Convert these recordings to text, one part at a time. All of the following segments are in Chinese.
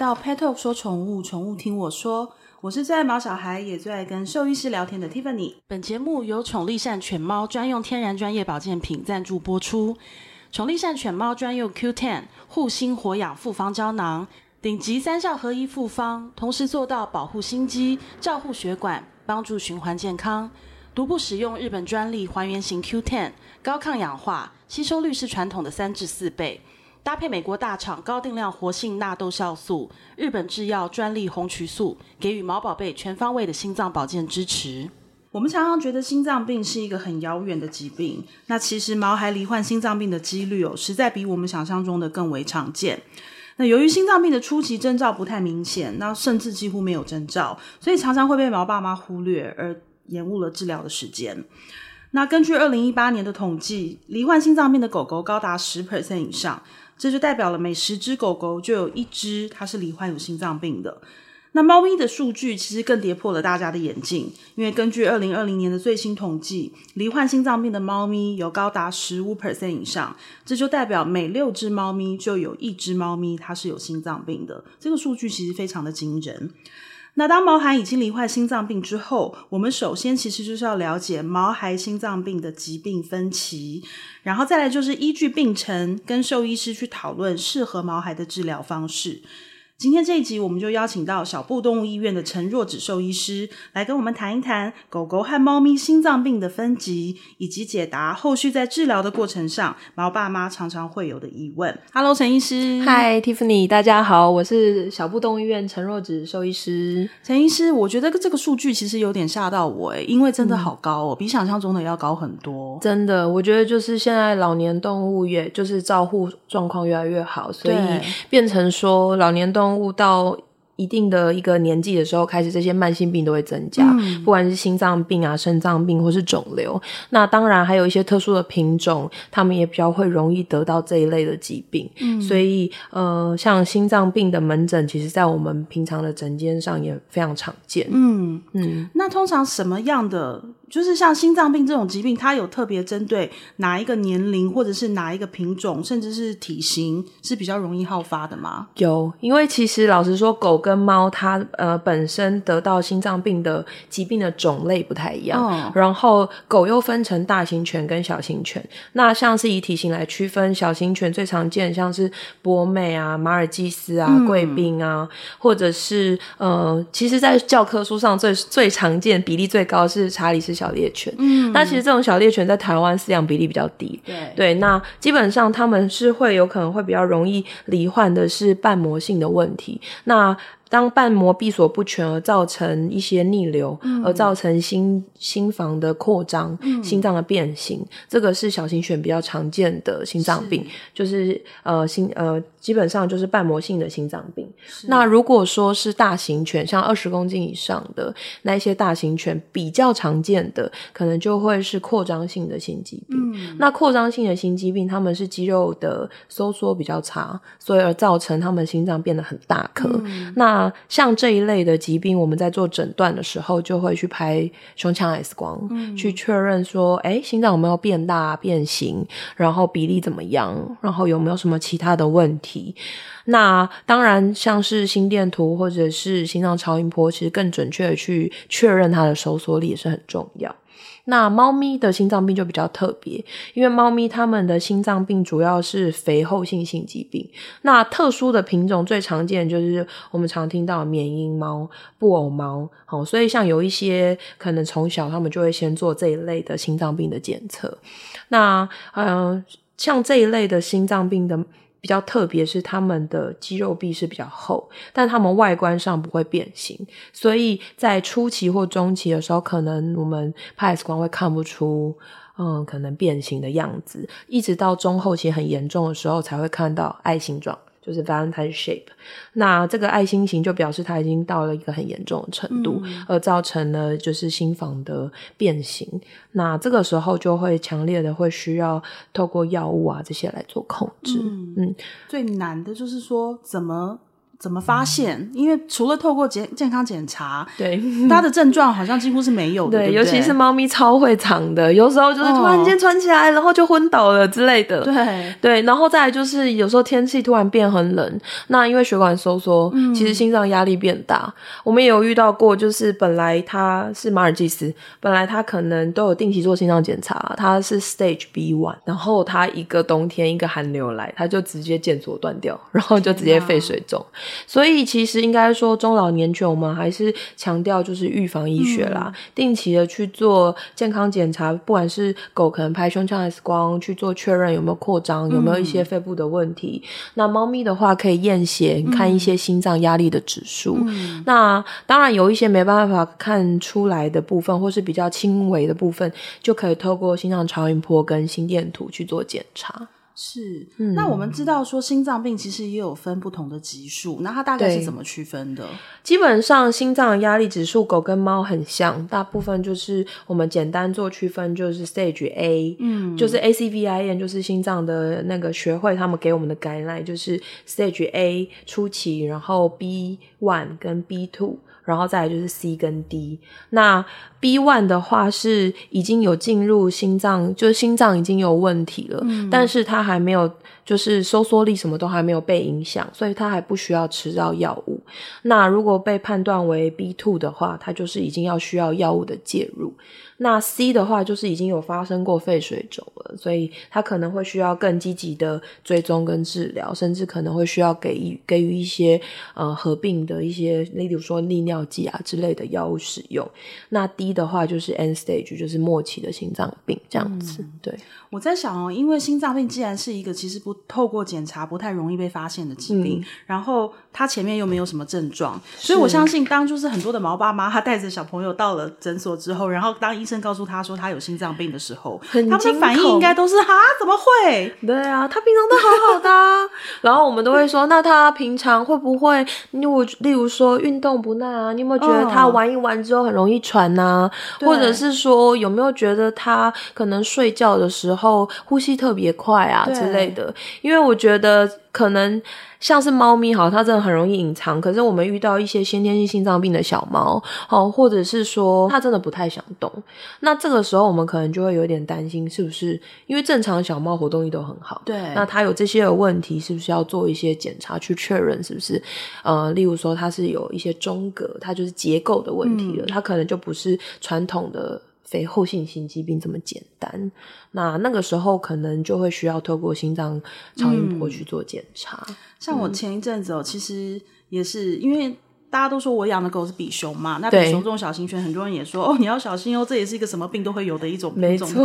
到 Pet Talk 说宠物，宠物听我说，我是最爱毛小孩也最爱跟兽医师聊天的 Tiffany。本节目由宠立善犬猫专用天然专业保健品赞助播出。宠立善犬猫专用 Q10 护心活氧复方胶囊，顶级三效合一复方，同时做到保护心肌、照护血管、帮助循环健康。独步使用日本专利还原型 Q10，高抗氧化，吸收率是传统的三至四倍。搭配美国大厂高定量活性纳豆酵素、日本制药专利红曲素，给予毛宝贝全方位的心脏保健支持。我们常常觉得心脏病是一个很遥远的疾病，那其实毛孩罹患心脏病的几率哦，实在比我们想象中的更为常见。那由于心脏病的初期征兆不太明显，那甚至几乎没有征兆，所以常常会被毛爸妈忽略，而延误了治疗的时间。那根据二零一八年的统计，罹患心脏病的狗狗高达十 percent 以上。这就代表了每十只狗狗就有一只它是罹患有心脏病的。那猫咪的数据其实更跌破了大家的眼镜，因为根据二零二零年的最新统计，罹患心脏病的猫咪有高达十五 percent 以上，这就代表每六只猫咪就有一只猫咪它是有心脏病的。这个数据其实非常的惊人。那当毛孩已经罹患心脏病之后，我们首先其实就是要了解毛孩心脏病的疾病分歧，然后再来就是依据病程跟兽医师去讨论适合毛孩的治疗方式。今天这一集，我们就邀请到小布动物医院的陈若芷兽医师来跟我们谈一谈狗狗和猫咪心脏病的分级，以及解答后续在治疗的过程上毛爸妈常常会有的疑问。Hello，陈医师。Hi Tiffany，大家好，我是小布动物医院陈若芷兽医师。陈医师，我觉得这个数据其实有点吓到我诶，因为真的好高哦，嗯、比想象中的要高很多。真的，我觉得就是现在老年动物也就是照护状况越来越好，所以变成说老年动物。动物到一定的一个年纪的时候，开始这些慢性病都会增加，嗯、不管是心脏病啊、肾脏病或是肿瘤。那当然还有一些特殊的品种，他们也比较会容易得到这一类的疾病。嗯、所以呃，像心脏病的门诊，其实在我们平常的诊间上也非常常见。嗯嗯，那通常什么样的？就是像心脏病这种疾病，它有特别针对哪一个年龄，或者是哪一个品种，甚至是体型是比较容易好发的吗？有，因为其实老实说，狗跟猫它呃本身得到心脏病的疾病的种类不太一样。哦。然后狗又分成大型犬跟小型犬。那像是以体型来区分，小型犬最常见像是博美啊、马尔济斯啊、贵宾啊，嗯、或者是呃，其实在教科书上最最常见、比例最高是查理斯。小猎犬，嗯，那其实这种小猎犬在台湾饲养比例比较低，对。对，那基本上他们是会有可能会比较容易罹患的是瓣膜性的问题，那。当瓣膜闭锁不全而造成一些逆流，嗯、而造成心心房的扩张、嗯、心脏的变形，这个是小型犬比较常见的心脏病，是就是呃心呃基本上就是瓣膜性的心脏病。那如果说是大型犬，像二十公斤以上的那一些大型犬，比较常见的可能就会是扩张性的心肌病。嗯、那扩张性的心肌病，他们是肌肉的收缩比较差，所以而造成他们心脏变得很大颗。嗯、那像这一类的疾病，我们在做诊断的时候，就会去拍胸腔 X 光，嗯、去确认说，哎，心脏有没有变大、变形，然后比例怎么样，然后有没有什么其他的问题。那当然，像是心电图或者是心脏超音波，其实更准确的去确认它的收缩力也是很重要。那猫咪的心脏病就比较特别，因为猫咪它们的心脏病主要是肥厚性心肌病。那特殊的品种最常见就是我们常听到缅因猫、布偶猫，好，所以像有一些可能从小他们就会先做这一类的心脏病的检测。那呃，像这一类的心脏病的。比较特别是他们的肌肉壁是比较厚，但他们外观上不会变形，所以在初期或中期的时候，可能我们拍 X 光会看不出，嗯，可能变形的样子，一直到中后期很严重的时候才会看到爱心状。就是 Valentine shape，那这个爱心型就表示它已经到了一个很严重的程度，嗯、而造成了就是心房的变形。那这个时候就会强烈的会需要透过药物啊这些来做控制。嗯，嗯，最难的就是说怎么怎么发现？因为除了透过健健康检查，对 它的症状好像几乎是没有的。对，对对，尤其是猫咪超会藏的，有时候就是突然间喘起来，哦，然后就昏倒了之类的。对对，然后再来就是有时候天气突然变很冷，那因为血管收缩，嗯，其实心脏压力变大。我们也有遇到过，就是本来它是马尔济斯，本来它可能都有定期做心脏检查，它是 Stage B one，然后它一个冬天一个寒流来，它就直接腱索断掉，然后就直接肺水肿。所以其实应该说，中老年犬我们还是强调就是预防医学啦，嗯、定期的去做健康检查，不管是狗可能拍胸腔 X 光去做确认有没有扩张，有没有一些肺部的问题。嗯、那猫咪的话可以验血，看一些心脏压力的指数。嗯、那当然有一些没办法看出来的部分，或是比较轻微的部分，就可以透过心脏超音波跟心电图去做检查。是，嗯。那我们知道说心脏病其实也有分不同的级数，那它大概是怎么区分的？基本上心脏压力指数狗跟猫很像，大部分就是我们简单做区分，就是 Stage A，嗯，就是 ACVIN，就是心脏的那个学会他们给我们的 guideline，就是 Stage A 初期，然后 B one 跟 B two。然后再来就是 C 跟 D，那 B one 的话是已经有进入心脏，就是心脏已经有问题了，嗯、但是它他还没有，就是收缩力什么都还没有被影响，所以他还不需要吃到药物。那如果被判断为 B two 的话，他就是已经要需要药物的介入。那 C 的话就是已经有发生过肺水肿了，所以他可能会需要更积极的追踪跟治疗，甚至可能会需要给予给予一些呃合并的一些，例如说利尿剂啊之类的药物使用。那 D 的话就是 End stage，就是末期的心脏病这样子。嗯、对，我在想哦，因为心脏病既然是一个其实不透过检查不太容易被发现的疾病，嗯、然后他前面又没有什么症状，所以我相信当就是很多的毛爸妈他带着小朋友到了诊所之后，然后当医生告诉他说他有心脏病的时候，他们的反应应该都是啊，怎么会？对啊，他平常都好好的啊。然后我们都会说，那他平常会不会？你我例如说运动不耐啊？你有没有觉得他玩一玩之后很容易喘啊？哦、或者是说有没有觉得他可能睡觉的时候呼吸特别快啊之类的？因为我觉得可能。像是猫咪好，它真的很容易隐藏。可是我们遇到一些先天性心脏病的小猫，好，或者是说它真的不太想动，那这个时候我们可能就会有点担心，是不是因为正常小猫活动力都很好？对，那它有这些的问题，是不是要做一些检查去确认？是不是？呃，例如说它是有一些中隔，它就是结构的问题了，嗯、它可能就不是传统的。非后性心肌病这么简单，那那个时候可能就会需要透过心脏超音波去做检查。嗯、像我前一阵子哦，嗯、其实也是因为。大家都说我养的狗是比熊嘛，那比熊这种小型犬，很多人也说哦，你要小心哦，这也是一个什么病都会有的一种品种狗。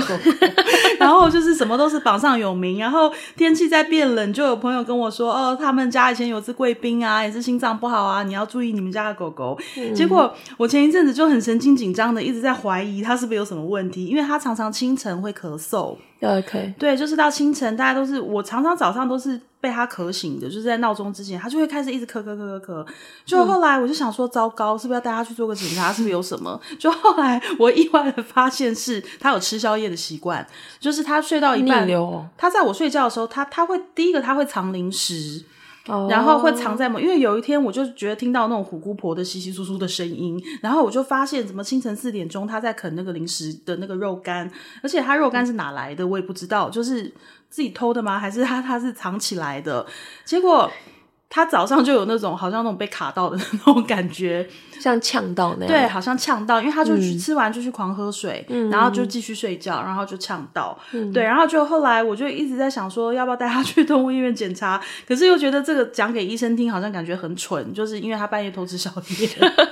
然后就是什么都是榜上有名，然后天气在变冷，就有朋友跟我说哦，他们家以前有只贵宾啊，也是心脏不好啊，你要注意你们家的狗狗。嗯、结果我前一阵子就很神经紧张的，一直在怀疑它是不是有什么问题，因为它常常清晨会咳嗽。OK，对，就是到清晨，大家都是我常常早上都是。被他咳醒的，就是在闹钟之前，他就会开始一直咳咳咳咳咳。就后来我就想说，糟糕，是不是要带他去做个检查？是不是有什么？就后来我意外的发现是，他有吃宵夜的习惯，就是他睡到一半，他在我睡觉的时候，他他会第一个他会藏零食。然后会藏在某，因为有一天我就觉得听到那种虎姑婆的窸窸窣窣的声音，然后我就发现怎么清晨四点钟她在啃那个零食的那个肉干，而且她肉干是哪来的我也不知道，就是自己偷的吗？还是她她是藏起来的？结果。他早上就有那种好像那种被卡到的那种感觉，像呛到那样。对，好像呛到，因为他就去吃完就去狂喝水，嗯、然后就继续睡觉，然后就呛到。嗯、对，然后就后来我就一直在想说，要不要带他去动物医院检查？可是又觉得这个讲给医生听好像感觉很蠢，就是因为他半夜偷吃宵夜。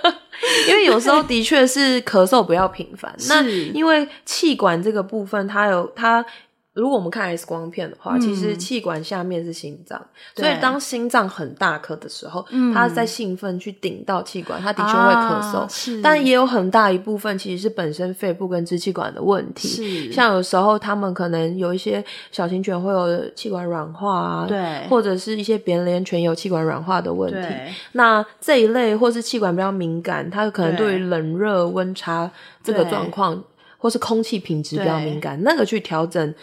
因为有时候的确是咳嗽不要频繁，那因为气管这个部分，它有它。如果我们看 X 光片的话，嗯、其实气管下面是心脏，所以当心脏很大颗的时候，嗯、它在兴奋去顶到气管，它的确会咳嗽。啊、但也有很大一部分其实是本身肺部跟支气管的问题。是像有时候他们可能有一些小型犬会有气管软化啊，对，或者是一些扁脸犬有气管软化的问题。那这一类或是气管比较敏感，它可能对于冷热温差这个状况，或是空气品质比较敏感，那个去调整。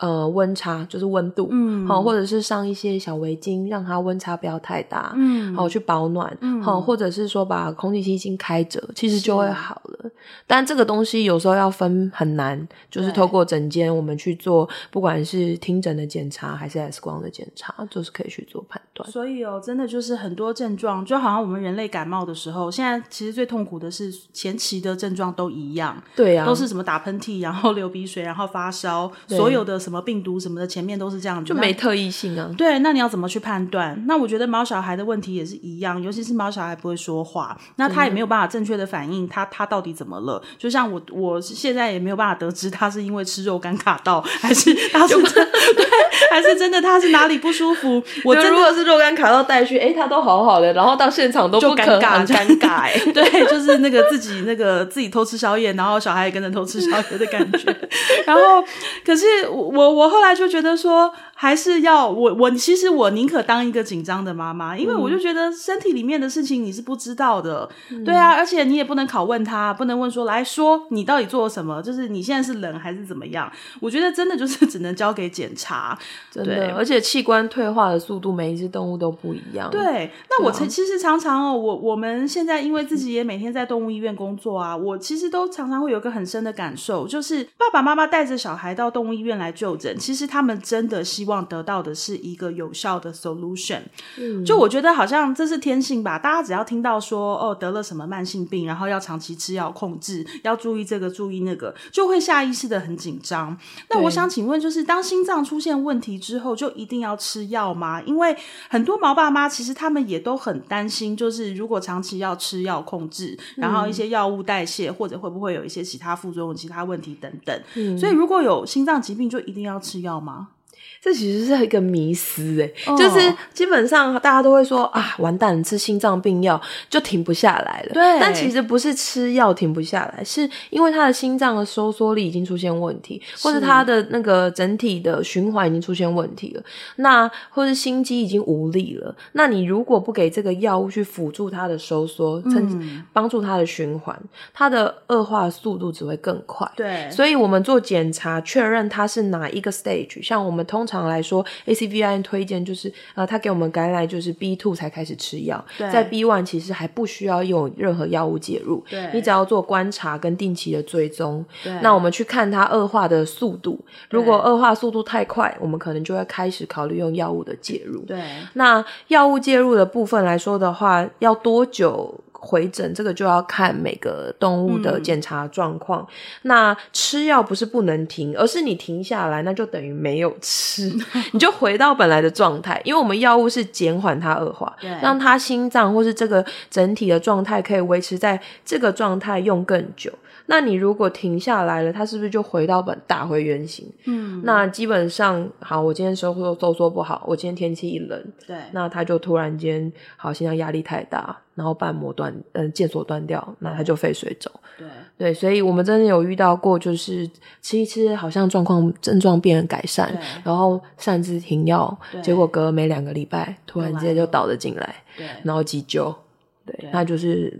呃温差，就是温度，嗯，好，或者是上一些小围巾，让它温差不要太大，嗯，好去保暖，嗯，好，或者是说把空气清新开着，其实就会好了。但这个东西有时候要分很难，就是透过诊间我们去做，不管是听诊的检查还是 X 光的检查，就是可以去做判断。所以哦，真的就是很多症状，就好像我们人类感冒的时候，现在其实最痛苦的是前期的症状都一样，对呀、啊，都是什么打喷嚏，然后流鼻水，然后发烧，所有的什么病毒什么的前面都是这样，就没特异性啊。对，那你要怎么去判断？那我觉得毛小孩的问题也是一样，尤其是毛小孩不会说话，那他也没有办法正确的反应他他到底怎么了。就像我我现在也没有办法得知他是因为吃肉干卡到，还是他是真对，还是真的他是哪里不舒服。我真的如果是肉干卡到带去，哎、欸，他都好好的，然后到现场都不尴尬，尴尬、欸。对，就是那个自己那个自己偷吃宵夜，然后小孩也跟着偷吃宵夜的感觉。然后，可是我我后来就觉得说。还是要我我其实我宁可当一个紧张的妈妈，因为我就觉得身体里面的事情你是不知道的，嗯、对啊，而且你也不能拷问他，不能问说，来说你到底做了什么，就是你现在是冷还是怎么样？我觉得真的就是只能交给检查，真的，而且器官退化的速度每一只动物都不一样。对，那我其实常常哦，我我们现在因为自己也每天在动物医院工作啊，我其实都常常会有一个很深的感受，就是爸爸妈妈带着小孩到动物医院来就诊，其实他们真的希望。希望得到的是一个有效的 solution，嗯，就我觉得好像这是天性吧。大家只要听到说哦得了什么慢性病，然后要长期吃药控制，要注意这个注意那个，就会下意识的很紧张。那我想请问，就是当心脏出现问题之后，就一定要吃药吗？因为很多毛爸妈其实他们也都很担心，就是如果长期要吃药控制，然后一些药物代谢，或者会不会有一些其他副作用、其他问题等等。嗯，所以如果有心脏疾病，就一定要吃药吗？这其实是一个迷思诶、oh. 就是基本上大家都会说啊，完蛋，吃心脏病药就停不下来了。对，但其实不是吃药停不下来，是因为他的心脏的收缩力已经出现问题，或者他的那个整体的循环已经出现问题了。那或是心肌已经无力了。那你如果不给这个药物去辅助它的收缩，嗯，帮助它的循环，它的恶化速度只会更快。对，所以我们做检查确认它是哪一个 stage，像我们通常。常来说，ACVIN 推荐就是，呃，他给我们 guideline 就是 B two 才开始吃药，在 B one 其实还不需要用任何药物介入，对，你只要做观察跟定期的追踪。那我们去看它恶化的速度，如果恶化速度太快，我们可能就会开始考虑用药物的介入。对，那药物介入的部分来说的话，要多久？回诊这个就要看每个动物的检查状况。嗯、那吃药不是不能停，而是你停下来，那就等于没有吃，你就回到本来的状态。因为我们药物是减缓它恶化，让它心脏或是这个整体的状态可以维持在这个状态用更久。那你如果停下来了，它是不是就回到本打回原形？嗯，那基本上好，我今天收缩收缩不好，我今天天气一冷，对，那它就突然间好，心脏压力太大，然后瓣膜断，嗯、呃，腱索断掉，那它就肺水肿。对。对，所以我们真的有遇到过，就是吃一吃，好像状况症状变改善，然后擅自停药，结果隔没两个礼拜，突然间就倒了进来，对，然后急救，对。那就是。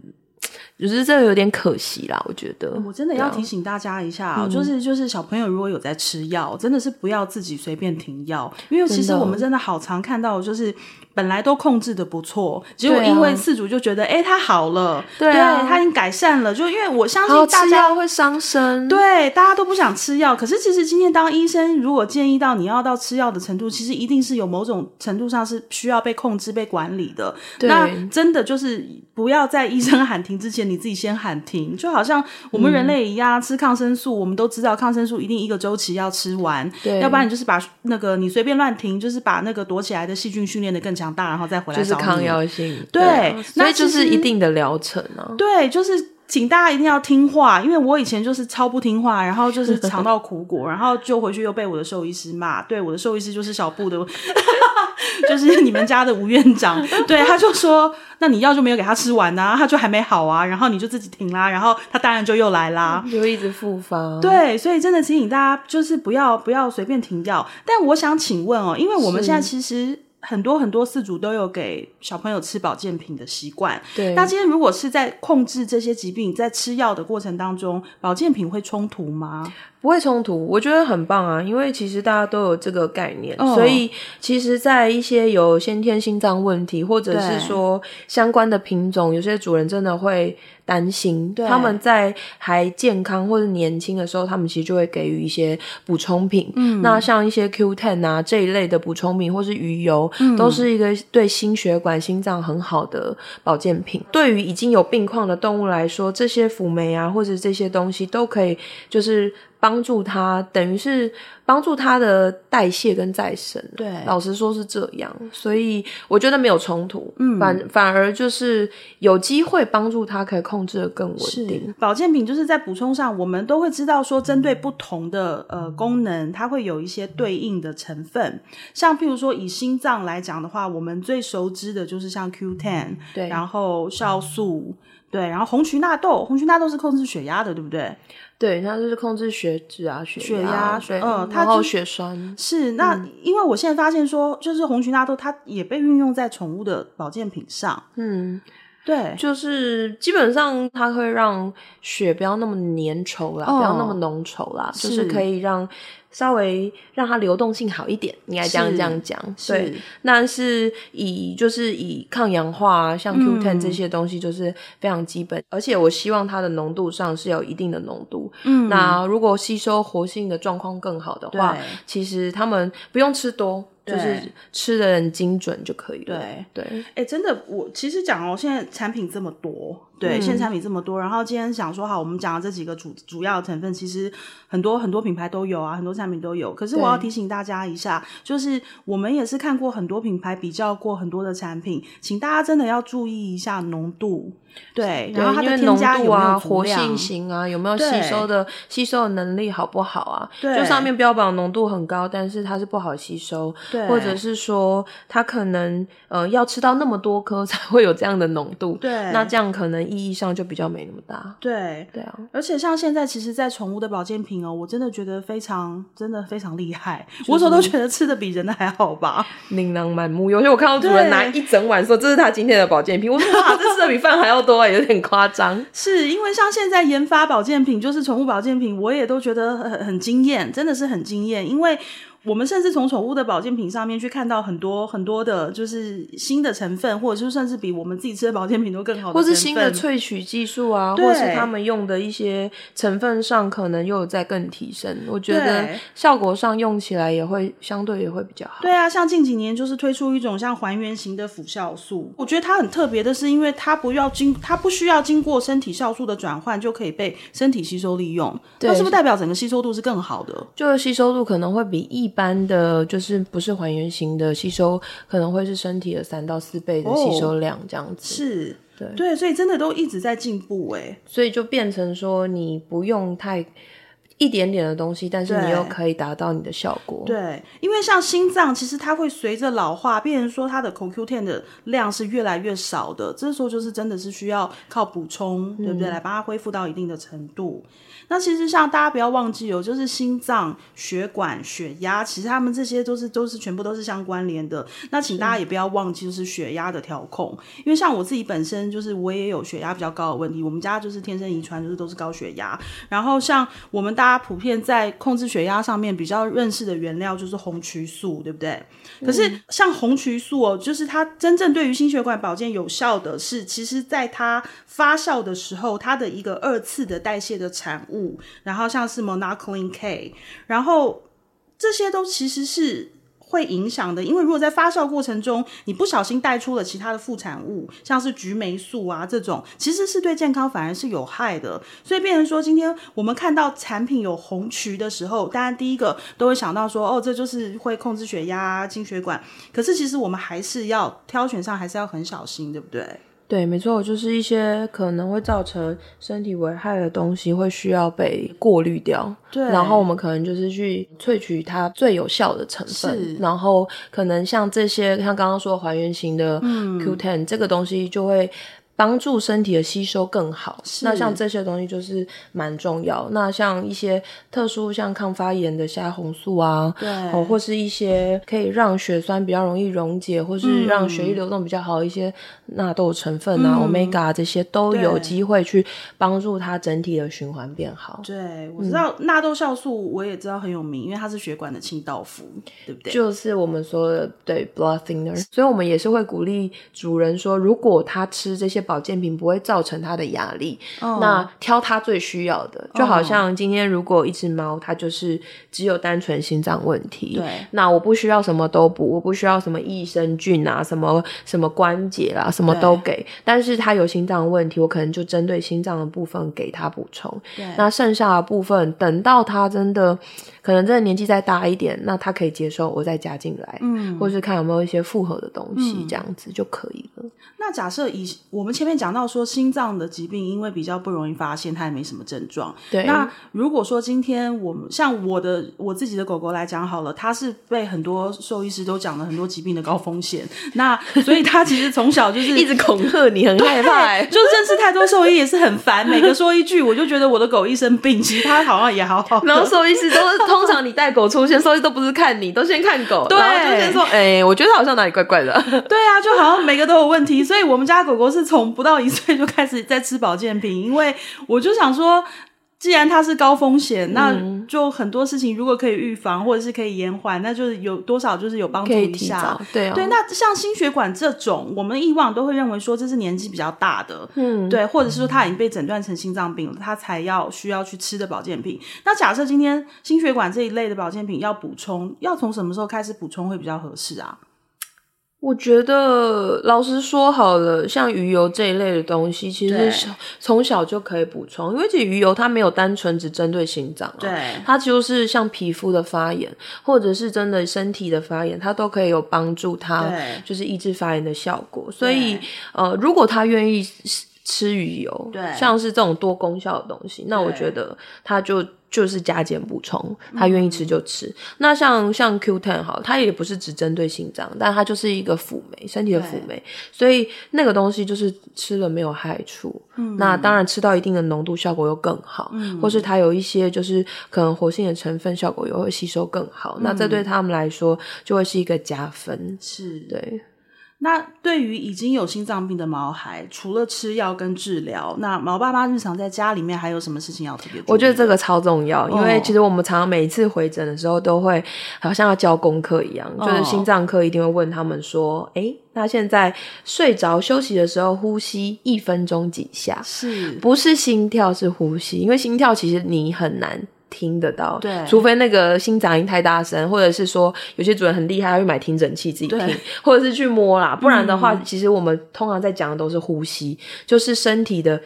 就是这个有点可惜啦，我觉得。我真的要提醒大家一下，就是就是小朋友如果有在吃药，真的是不要自己随便停药，因为其实我们真的好常看到就是。本来都控制的不错，结果因为饲主就觉得，哎、啊，他好了，对啊，他已经改善了。就因为我相信大家会伤身，对，大家都不想吃药。可是其实今天当医生如果建议到你要到吃药的程度，其实一定是有某种程度上是需要被控制、被管理的。那真的就是不要在医生喊停之前，你自己先喊停。就好像我们人类一样，嗯、吃抗生素，我们都知道抗生素一定一个周期要吃完，对，要不然你就是把那个你随便乱停，就是把那个躲起来的细菌训练的更强大，然后再回来就是抗药性，对，对，那就是一定的疗程啊。对，就是请大家一定要听话，因为我以前就是超不听话，然后就是尝到苦果，然后就回去又被我的兽医师骂。对，我的兽医师就是小布的，就是你们家的吴院长。对，他就说，那你药就没有给他吃完啊，他就还没好啊，然后你就自己停啦，然后他当然就又来啦，就一直复发。对，所以真的提醒大家，就是不要不要随便停药。但我想请问哦，因为我们现在其实。很多很多饲主都有给小朋友吃保健品的习惯。对，那今天如果是在控制这些疾病，在吃药的过程当中，保健品会冲突吗？不会冲突，我觉得很棒啊，因为其实大家都有这个概念，哦、所以其实，在一些有先天心脏问题，或者是说相关的品种，有些主人真的会担心，他们在还健康或者年轻的时候，他们其实就会给予一些补充品。嗯，那像一些 Q Ten 啊这一类的补充品，或是鱼油，嗯、都是一个对心血管、心脏很好的保健品。对于已经有病况的动物来说，这些辅酶啊，或者这些东西都可以，就是。帮助他，等于是帮助他的代谢跟再生。对，老实说是这样，所以我觉得没有冲突，嗯，反反而就是有机会帮助他可以控制的更稳定。保健品就是在补充上，我们都会知道说，针对不同的呃功能，它会有一些对应的成分。像譬如说以心脏来讲的话，我们最熟知的就是像 Q10，对，然后酵素，对，然后红曲纳豆，红曲纳豆是控制血压的，对不对？对，它就是控制血脂啊，血血压，血嗯，然后血栓是那，嗯、因为我现在发现说，就是红曲纳豆，它也被运用在宠物的保健品上。嗯，对，就是基本上它会让血不要那么粘稠啦，哦、不要那么浓稠啦，是就是可以让。稍微让它流动性好一点，应该这样这样讲。对，那是以就是以抗氧化，啊像 Q10 这些东西就是非常基本，嗯、而且我希望它的浓度上是有一定的浓度。嗯，那如果吸收活性的状况更好的话，其实他们不用吃多。就是吃的很精准就可以了。对对，哎、欸，真的，我其实讲哦，现在产品这么多，对，嗯、现产品这么多，然后今天想说，好，我们讲的这几个主主要的成分，其实很多很多品牌都有啊，很多产品都有。可是我要提醒大家一下，就是我们也是看过很多品牌，比较过很多的产品，请大家真的要注意一下浓度。对，然后它的添加有没有啊，活性型啊，有没有吸收的吸收的能力好不好啊？对，就上面标榜浓度很高，但是它是不好吸收，对，或者是说它可能呃要吃到那么多颗 才会有这样的浓度，对，那这样可能意义上就比较没那么大，对，对啊。而且像现在其实，在宠物的保健品哦，我真的觉得非常真的非常厉害，就是、我所都觉得吃的比人的还好吧，琳琅满目。有些我看到主人拿一整碗说这是他今天的保健品，我说哇，这吃的比饭还要多，有点夸张。是因为像现在研发保健品，就是宠物保健品，我也都觉得很很惊艳，真的是很惊艳，因为。我们甚至从宠物的保健品上面去看到很多很多的，就是新的成分，或者是算是比我们自己吃的保健品都更好的，或是新的萃取技术啊，对或是他们用的一些成分上可能又有在更提升。我觉得效果上用起来也会相对也会比较好。对啊，像近几年就是推出一种像还原型的辅酵素，我觉得它很特别的是，因为它不要经它不需要经过身体酵素的转换就可以被身体吸收利用，对那是不是代表整个吸收度是更好的？就是吸收度可能会比一。一般的就是不是还原型的吸收，可能会是身体的三到四倍的吸收量这样子。哦、是，对。对，所以真的都一直在进步哎，所以就变成说你不用太一点点的东西，但是你又可以达到你的效果。对，因为像心脏，其实它会随着老化，变成说它的 CoQ10 的量是越来越少的，这时候就是真的是需要靠补充，嗯、对不对？来帮它恢复到一定的程度。那其实像大家不要忘记哦，就是心脏、血管、血压，其实他们这些都是都是全部都是相关联的。那请大家也不要忘记，就是血压的调控，因为像我自己本身就是我也有血压比较高的问题，我们家就是天生遗传，就是都是高血压。然后像我们大家普遍在控制血压上面比较认识的原料就是红曲素，对不对？嗯、可是像红曲素哦，就是它真正对于心血管保健有效的是，其实在它发酵的时候，它的一个二次的代谢的产物。然后像是 Monacolin K，然后这些都其实是会影响的，因为如果在发酵过程中你不小心带出了其他的副产物，像是菊霉素啊这种，其实是对健康反而是有害的。所以变成说，今天我们看到产品有红渠的时候，大家第一个都会想到说，哦，这就是会控制血压、心血管。可是其实我们还是要挑选上，还是要很小心，对不对？对，没错，就是一些可能会造成身体危害的东西会需要被过滤掉。对，然后我们可能就是去萃取它最有效的成分。是，然后可能像这些，像刚刚说还原型的 Q10、嗯、这个东西就会。帮助身体的吸收更好。那像这些东西就是蛮重要。那像一些特殊像抗发炎的虾红素啊，对，或是一些可以让血栓比较容易溶解，或是让血液流动比较好一些纳豆成分啊、嗯、，omega 这些都有机会去帮助它整体的循环变好。对，我知道纳豆酵素，我也知道很有名，因为它是血管的清道夫，对不对？就是我们说的对 blood thinner，所以我们也是会鼓励主人说，如果他吃这些保健品不会造成他的压力，哦、那挑他最需要的，就好像今天如果一只猫它就是只有单纯心脏问题，对，那我不需要什么都补，我不需要什么益生菌啊，什么什么关节啦，什么都给，但是它有心脏问题，我可能就针对心脏的部分给它补充，对，那剩下的部分等到它真的可能真的年纪再大一点，那它可以接受我再加进来，嗯，或是看有没有一些复合的东西，嗯、这样子就可以了。那假设以我们前面讲到说，心脏的疾病因为比较不容易发现，它也没什么症状。对。那如果说今天我们像我的我自己的狗狗来讲好了，它是被很多兽医师都讲了很多疾病的高风险。那 所以它其实从小就是一直恐吓你，很害怕。就认识太多兽医也是很烦，每个说一句，我就觉得我的狗一生病，其实它好像也好好。然后兽医师都是通常你带狗出现，兽医都不是看你，都先看狗，对，然后就先说，哎、欸，我觉得好像哪里怪怪的。对啊，就好像每个都有问题。所以我们家狗狗是从不到一岁就开始在吃保健品，因为我就想说，既然它是高风险，那就很多事情如果可以预防或者是可以延缓，那就是有多少就是有帮助一下。对、哦、对，那像心血管这种，我们以往都会认为说这是年纪比较大的，嗯，对，或者是说他已经被诊断成心脏病了，他才要需要去吃的保健品。那假设今天心血管这一类的保健品要补充，要从什么时候开始补充会比较合适啊？我觉得老实说好了，像鱼油这一类的东西，其实小从小就可以补充，因为这鱼油它没有单纯只针对心脏，对，它就是像皮肤的发炎，或者是真的身体的发炎，它都可以有帮助它，就是抑制发炎的效果。所以，呃，如果他愿意吃鱼油，对，像是这种多功效的东西，那我觉得它就。就是加减补充，他愿意吃就吃。嗯、那像像 Q Ten 好，它也不是只针对心脏，但它就是一个辅酶，身体的辅酶，所以那个东西就是吃了没有害处。嗯，那当然吃到一定的浓度，效果又更好。嗯，或是它有一些就是可能活性的成分，效果又会吸收更好。嗯、那这对他们来说就会是一个加分。是，对。那对于已经有心脏病的毛孩，除了吃药跟治疗，那毛爸妈日常在家里面还有什么事情要特别？我觉得这个超重要，因为其实我们常常每一次回诊的时候，都会好像要交功课一样，哦、就是心脏科一定会问他们说：“哎，那现在睡着休息的时候，呼吸一分钟几下？是不是心跳是呼吸？因为心跳其实你很难。”听得到，对，除非那个心杂音太大声，或者是说有些主人很厉害，他会买听诊器自己听，或者是去摸啦，不然的话，嗯、其实我们通常在讲的都是呼吸，就是身体的。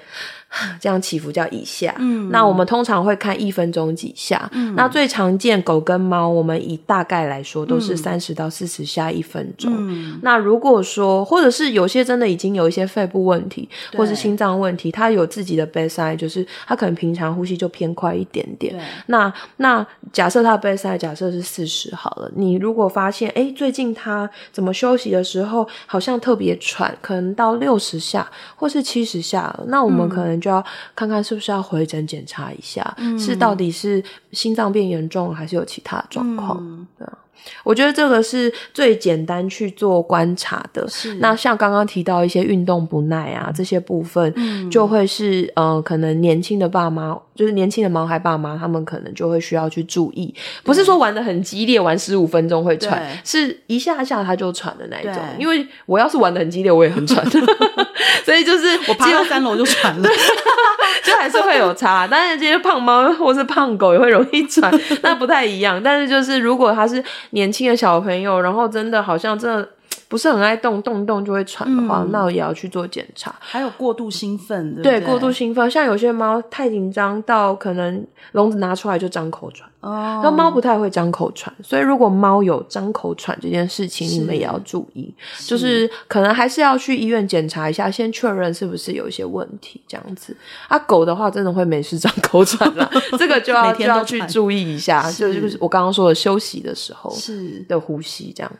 这样起伏叫以下，嗯，那我们通常会看一分钟几下，嗯，那最常见狗跟猫，我们以大概来说都是三十到四十下一分钟，嗯，那如果说或者是有些真的已经有一些肺部问题，或是心脏问题，它有自己的 bedside，就是它可能平常呼吸就偏快一点点，对，那那假设它的 bedside 假设是四十好了，你如果发现哎最近它怎么休息的时候好像特别喘，可能到六十下或是七十下了，那我们可能。就要看看是不是要回诊检查一下，嗯、是到底是心脏变严重，还是有其他状况？嗯、对啊。我觉得这个是最简单去做观察的。是。那像刚刚提到一些运动不耐啊这些部分，嗯，就会是呃，可能年轻的爸妈，就是年轻的毛孩爸妈，他们可能就会需要去注意，不是说玩得很激烈，玩十五分钟会喘，是一下下他就喘的那一种。因为我要是玩得很激烈，我也很喘 所以就是我爬到三楼就喘了，就还是会有差。但是这些胖猫或是胖狗也会容易喘，那不太一样。但是就是如果他是年轻的小朋友，然后真的好像真的不是很爱动，动一动就会喘的话，嗯、那我也要去做检查。还有过度兴奋，对不对？对，过度兴奋，像有些猫太紧张到可能笼子拿出来就张口喘。哦，那猫不太会张口喘，所以如果猫有张口喘这件事情，你们也要注意，就是可能还是要去医院检查一下，先确认是不是有一些问题这样子。啊，狗的话真的会没事张口喘啦，这个就要就要去注意一下，就是就是我刚刚说的休息的时候是的呼吸这样。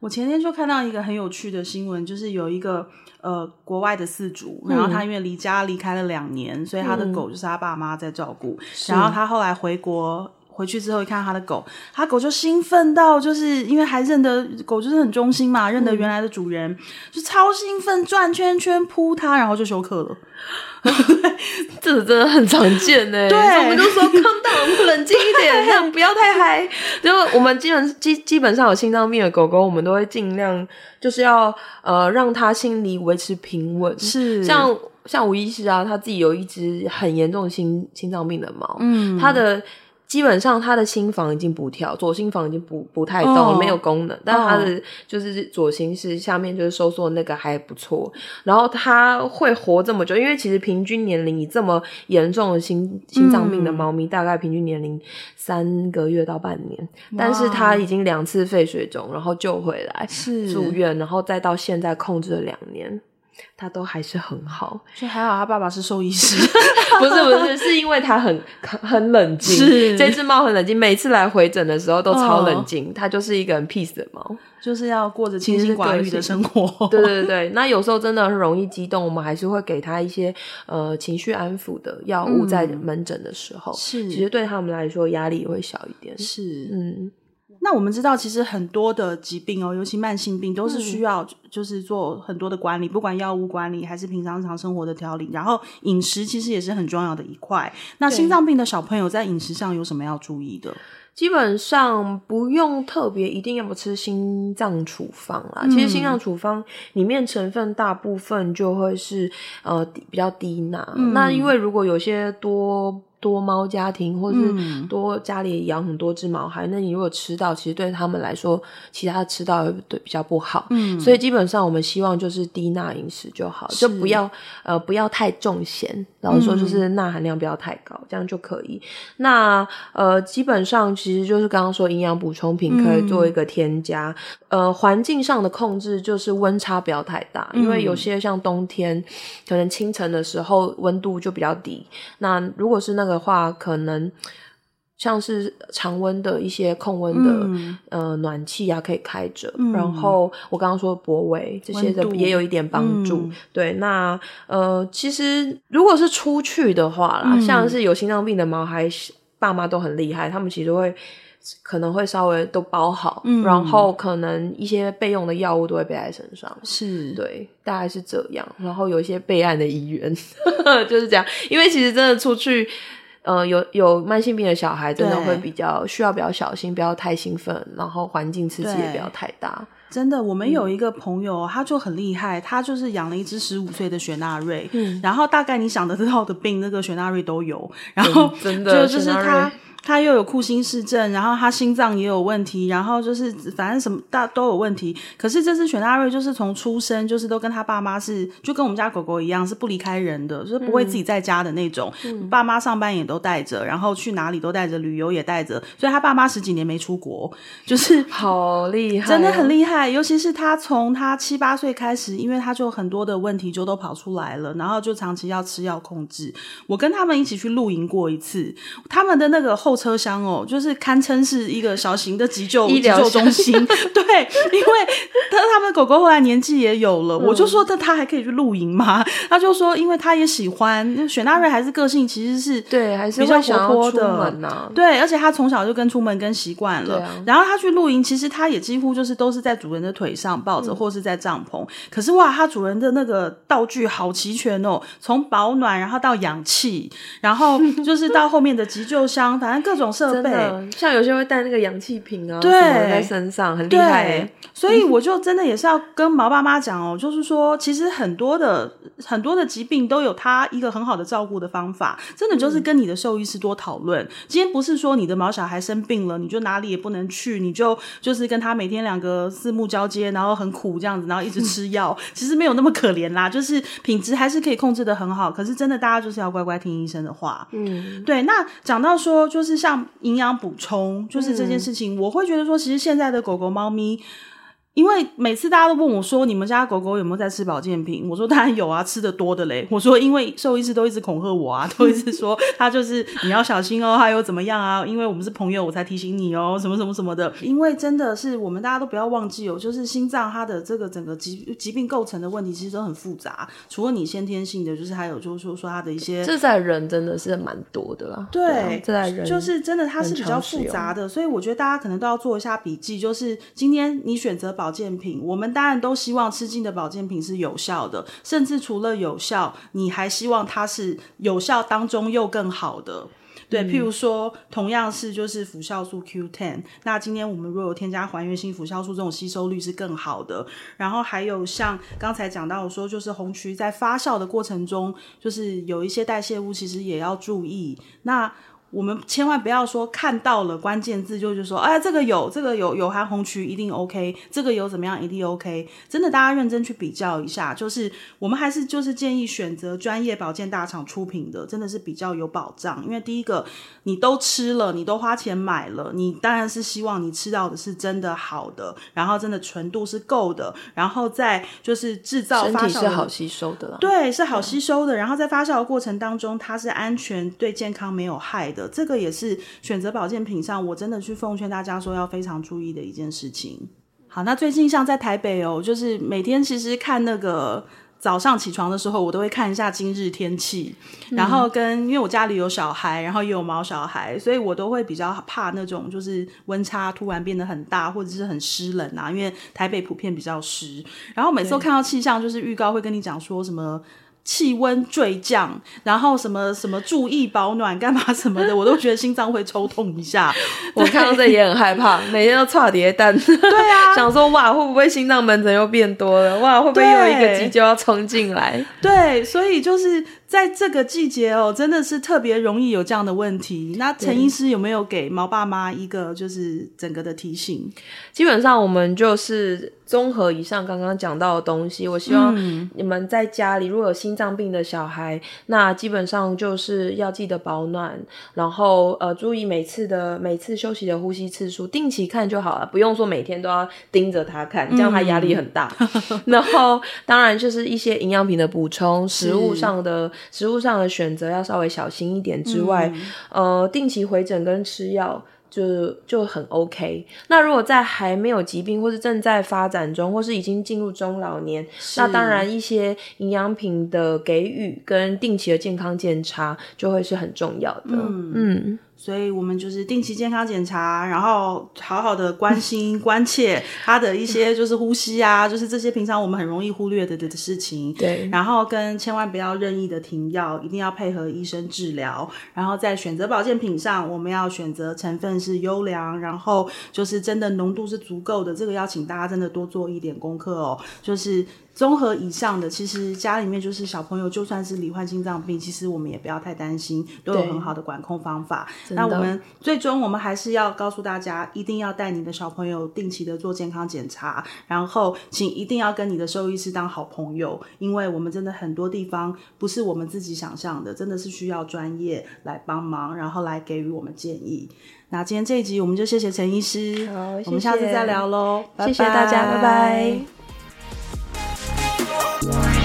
我前天就看到一个很有趣的新闻，就是有一个呃国外的饲主，然后他因为离家离开了两年，嗯、所以他的狗就是他爸妈在照顾，嗯、然后他后来回国。回去之后一看他的狗，他狗就兴奋到，就是因为还认得狗，就是很忠心嘛，认得原来的主人，嗯、就超兴奋，转圈圈扑它，然后就休克了。这个真的很常见呢。对，我们就说 calm down，冷静一点，这样不要太嗨。就我们基本基基本上有心脏病的狗狗，我们都会尽量就是要呃让它心理维持平稳。是，像像吴医师啊，他自己有一只很严重的心心脏病的猫，嗯，他的。基本上他的心房已经不跳，左心房已经不不太动了，oh. 没有功能。但他的就是左心室下面就是收缩那个还不错。然后他会活这么久，因为其实平均年龄以这么严重的心心脏病的猫咪，大概平均年龄三个月到半年。但是他已经两次肺水肿，然后救回来，是住院，然后再到现在控制了两年。他都还是很好，所以还好他爸爸是兽医师，不是不是，是因为他很很冷静。是这只猫很冷静，每次来回诊的时候都超冷静。它、哦、就是一个很 peace 的猫，就是要过着清心寡欲的生活。对对 对，那有时候真的很容易激动，我们还是会给他一些呃情绪安抚的药物，在门诊的时候，是、嗯、其实对他们来说压力也会小一点。是嗯。那我们知道，其实很多的疾病哦，尤其慢性病，都是需要就是做很多的管理，嗯、不管药物管理还是平常日常生活的调理，然后饮食其实也是很重要的一块。那心脏病的小朋友在饮食上有什么要注意的？基本上不用特别一定要吃心脏处方啦。嗯、其实心脏处方里面成分大部分就会是呃比较低钠。嗯、那因为如果有些多。多猫家庭，或是多家里养很多只毛孩，嗯、那你如果吃到，其实对他们来说，其他吃到对比较不好。嗯，所以基本上我们希望就是低钠饮食就好，就不要呃不要太重咸，然后说就是钠含量不要太高，嗯、这样就可以。那呃基本上其实就是刚刚说营养补充品可以做一个添加。嗯、呃，环境上的控制就是温差不要太大，嗯、因为有些像冬天，可能清晨的时候温度就比较低。那如果是那个的话，可能像是常温的一些控温的、嗯、呃暖气啊，可以开着。嗯、然后我刚刚说博维这些的也有一点帮助。嗯、对，那呃，其实如果是出去的话啦，嗯、像是有心脏病的毛孩，爸妈都很厉害，他们其实会可能会稍微都包好，嗯、然后可能一些备用的药物都会背在身上。是对，大概是这样。然后有一些备案的医院 就是这样，因为其实真的出去。呃，有有慢性病的小孩，真的会比较需要比较小心，不要太兴奋，然后环境刺激也不要太大。真的，我们有一个朋友，嗯、他就很厉害，他就是养了一只十五岁的雪纳瑞，嗯，然后大概你想得到的病，那个雪纳瑞都有，然后真的就就是他。他又有库欣氏症，然后他心脏也有问题，然后就是反正什么大都有问题。可是这次雪纳瑞就是从出生就是都跟他爸妈是就跟我们家狗狗一样，是不离开人的，就是不会自己在家的那种。嗯、爸妈上班也都带着，然后去哪里都带着，旅游也带着。所以他爸妈十几年没出国，就是好厉害，真的很厉害。尤其是他从他七八岁开始，因为他就很多的问题就都跑出来了，然后就长期要吃药控制。我跟他们一起去露营过一次，他们的那个后车厢哦，就是堪称是一个小型的急救医疗中心。对，因为他他们的狗狗后来年纪也有了，嗯、我就说那他还可以去露营吗？他就说，因为他也喜欢雪纳瑞，还是个性其实是对，还是比较活泼的。啊、对，而且他从小就跟出门跟习惯了。啊、然后他去露营，其实他也几乎就是都是在主人的腿上抱着，嗯、或是在帐篷。可是哇，他主人的那个道具好齐全哦，从保暖，然后到氧气，然后就是到后面的急救箱，反正各种。设备像有些会带那个氧气瓶啊，对，在身上很厉害。所以我就真的也是要跟毛爸妈讲哦，就是说，其实很多的很多的疾病都有它一个很好的照顾的方法，真的就是跟你的兽医师多讨论。嗯、今天不是说你的毛小孩生病了，你就哪里也不能去，你就就是跟他每天两个四目交接，然后很苦这样子，然后一直吃药，嗯、其实没有那么可怜啦，就是品质还是可以控制的很好。可是真的，大家就是要乖乖听医生的话。嗯，对。那讲到说，就是像。营养补充就是这件事情，嗯、我会觉得说，其实现在的狗狗、猫咪，因为每次大家都问我说，你们家狗狗有没有在吃保健品？我说当然有啊，吃的多的嘞。我说因为兽医师都一直恐吓我啊，都一直说他就是你要小心哦，他又怎么样啊？因为我们是朋友，我才提醒你哦，什么什么什么的。因为真的是我们大家都不要忘记哦，就是心脏它的这个整个疾疾病构成的问题其实都很复杂。除了你先天性的，就是还有就是说说它的一些，这在人真的是蛮多的啦。对，对这在人就是真的它是比较复杂的，所以我觉得大家可能都要做一下笔记，就是今天你选择保。保健品，我们当然都希望吃进的保健品是有效的，甚至除了有效，你还希望它是有效当中又更好的。对，譬如说，同样是就是辅酵素 Q10，那今天我们如果有添加还原性辅酵素，这种吸收率是更好的。然后还有像刚才讲到说，就是红曲在发酵的过程中，就是有一些代谢物，其实也要注意。那我们千万不要说看到了关键字就就说，哎，这个有，这个有有含红曲一定 OK，这个有怎么样一定 OK。真的，大家认真去比较一下，就是我们还是就是建议选择专业保健大厂出品的，真的是比较有保障。因为第一个，你都吃了，你都花钱买了，你当然是希望你吃到的是真的好的，然后真的纯度是够的，然后再就是制造发酵是好吸收的啦，对，是好吸收的。然后在发酵的过程当中，它是安全，对健康没有害的。这个也是选择保健品上，我真的去奉劝大家说要非常注意的一件事情。好，那最近像在台北哦，就是每天其实看那个早上起床的时候，我都会看一下今日天气，然后跟因为我家里有小孩，然后也有毛小孩，所以我都会比较怕那种就是温差突然变得很大，或者是很湿冷啊，因为台北普遍比较湿。然后每次都看到气象就是预告会跟你讲说什么。气温坠降，然后什么什么注意保暖，干嘛什么的，我都觉得心脏会抽痛一下。我看到这也很害怕，每天都差叠蛋。对啊，想说哇，会不会心脏门诊又变多了？哇，会不会又一个急救要冲进来？对，所以就是。在这个季节哦，真的是特别容易有这样的问题。那陈医师有没有给毛爸妈一个就是整个的提醒？基本上我们就是综合以上刚刚讲到的东西。我希望你们在家里如果有心脏病的小孩，那基本上就是要记得保暖，然后呃注意每次的每次休息的呼吸次数，定期看就好了，不用说每天都要盯着他看，这样他压力很大。然后当然就是一些营养品的补充，食物上的。食物上的选择要稍微小心一点之外，嗯、呃，定期回诊跟吃药就就很 OK。那如果在还没有疾病或是正在发展中，或是已经进入中老年，那当然一些营养品的给予跟定期的健康检查就会是很重要的。嗯。嗯所以我们就是定期健康检查，然后好好的关心、关切他的一些就是呼吸啊，就是这些平常我们很容易忽略的的事情。对，然后跟千万不要任意的停药，一定要配合医生治疗。然后在选择保健品上，我们要选择成分是优良，然后就是真的浓度是足够的。这个要请大家真的多做一点功课哦，就是。综合以上的，其实家里面就是小朋友，就算是罹患心脏病，其实我们也不要太担心，都有很好的管控方法。那我们最终我们还是要告诉大家，一定要带你的小朋友定期的做健康检查，然后请一定要跟你的兽医师当好朋友，因为我们真的很多地方不是我们自己想象的，真的是需要专业来帮忙，然后来给予我们建议。那今天这一集我们就谢谢陈医师，好，谢谢，我们下次再聊喽，谢谢大家，拜拜。Thank you.